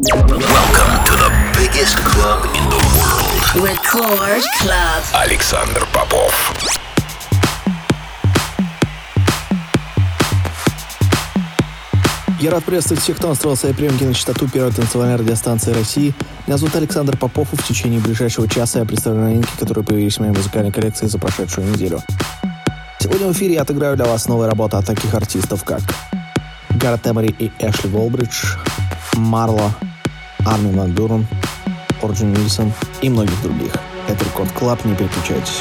Welcome to the biggest club in the world. Record Club. Александр Попов. Я рад приветствовать всех, кто настроил свои приемки на частоту первой танцевальной радиостанции России. Меня зовут Александр Попов, и в течение ближайшего часа я представлю новинки, которые появились в моей музыкальной коллекции за прошедшую неделю. Сегодня в эфире я отыграю для вас новые работы от таких артистов, как Гарет Эмери и Эшли Уоллбридж, Марло, Армин Ван Бюрен, Орьян Нильсен и многих других. Это Record Club, не переключайтесь.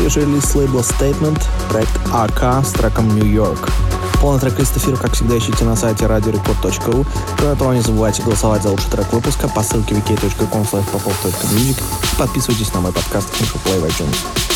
Свежий релиз лейбла Statement, проект АК с треком New York. Полный трек-лист эфира, как всегда, ищите на сайте radiorecord.ru. Кроме того, не забывайте голосовать за лучший трек выпуска по ссылке wiki.com popov.music и подписывайтесь на мой подкаст InfoPlay в iTunes.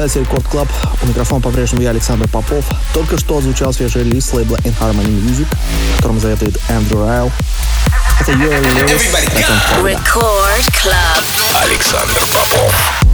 Продолжается Record Club. У микрофона по-прежнему я, Александр Попов. Только что отзвучал свежий релиз лейбла In Harmony Music, которым заведует Эндрю Райл. Это Юрий Льюис. Record Club. Александр Попов.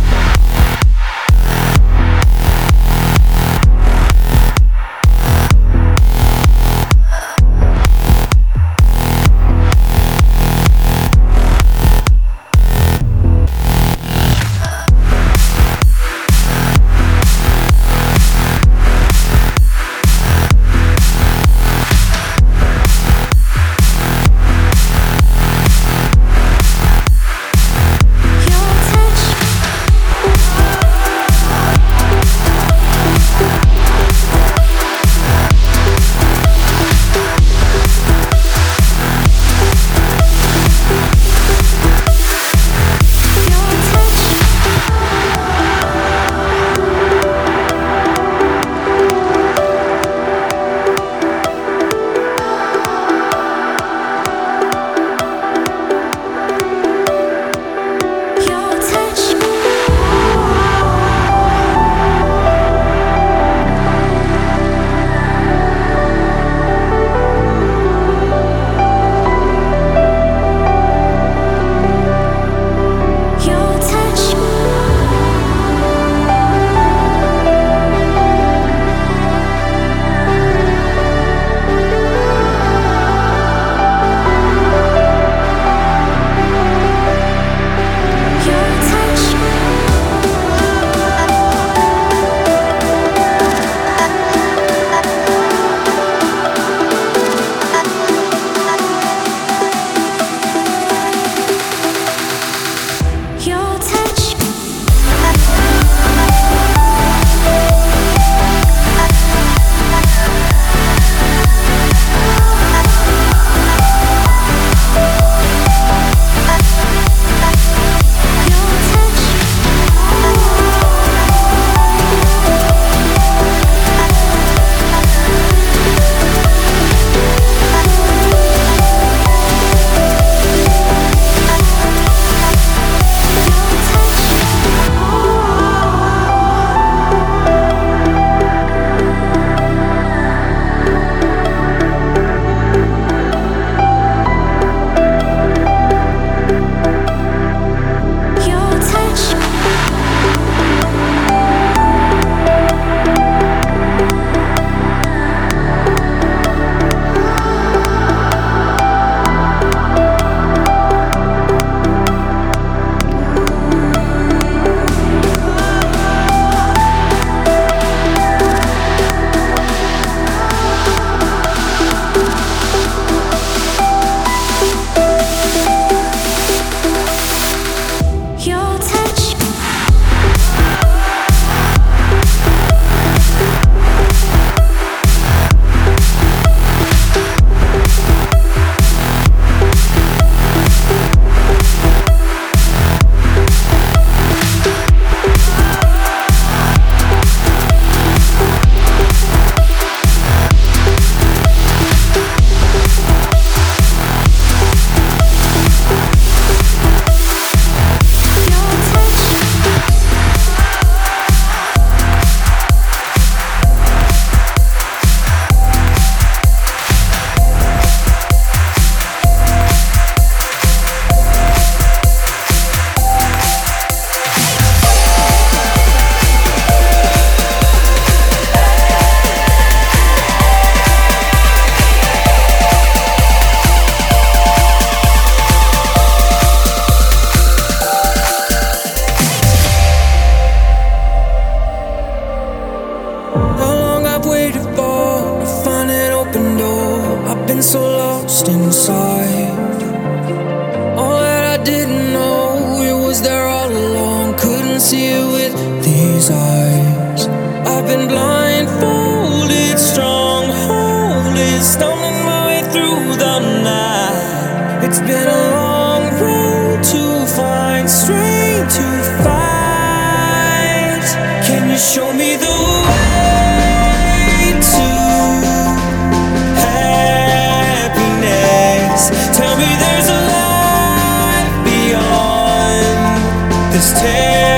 this tale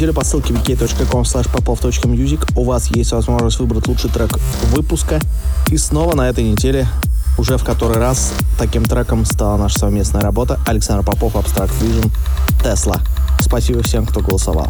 Неделю по ссылке wiki.com popov.music у вас есть возможность выбрать лучший трек выпуска. И снова на этой неделе уже в который раз таким треком стала наша совместная работа Александр Попов, Abstract Vision, Tesla. Спасибо всем, кто голосовал.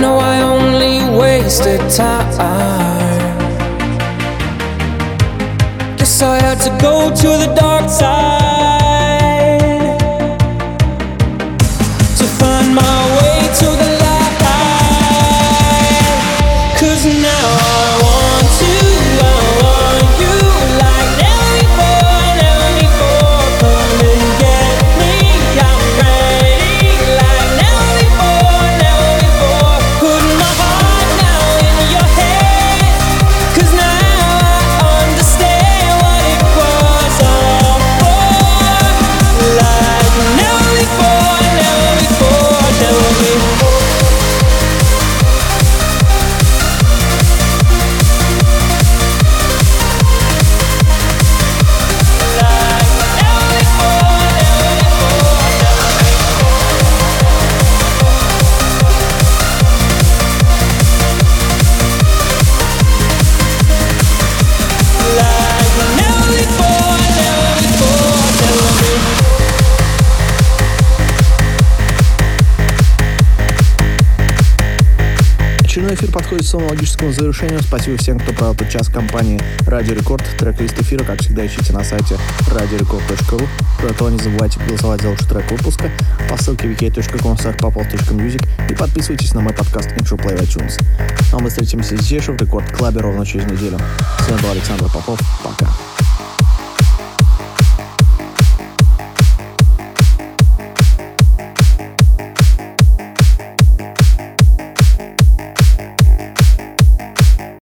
know I only wasted time. Guess I had to go to the dark side. таксовому логическому завершению. Спасибо всем, кто провел этот час компании Радио Рекорд. Трек-лист эфира, как всегда, ищите на сайте radiorecord.ru. Кроме того, не забывайте голосовать за лучший трек выпуска по ссылке wiki.com и подписывайтесь на мой подкаст Intro Play в iTunes. Ну, а мы встретимся здесь же в Рекорд Клабе ровно через неделю. С вами был Александр Попов. Пока.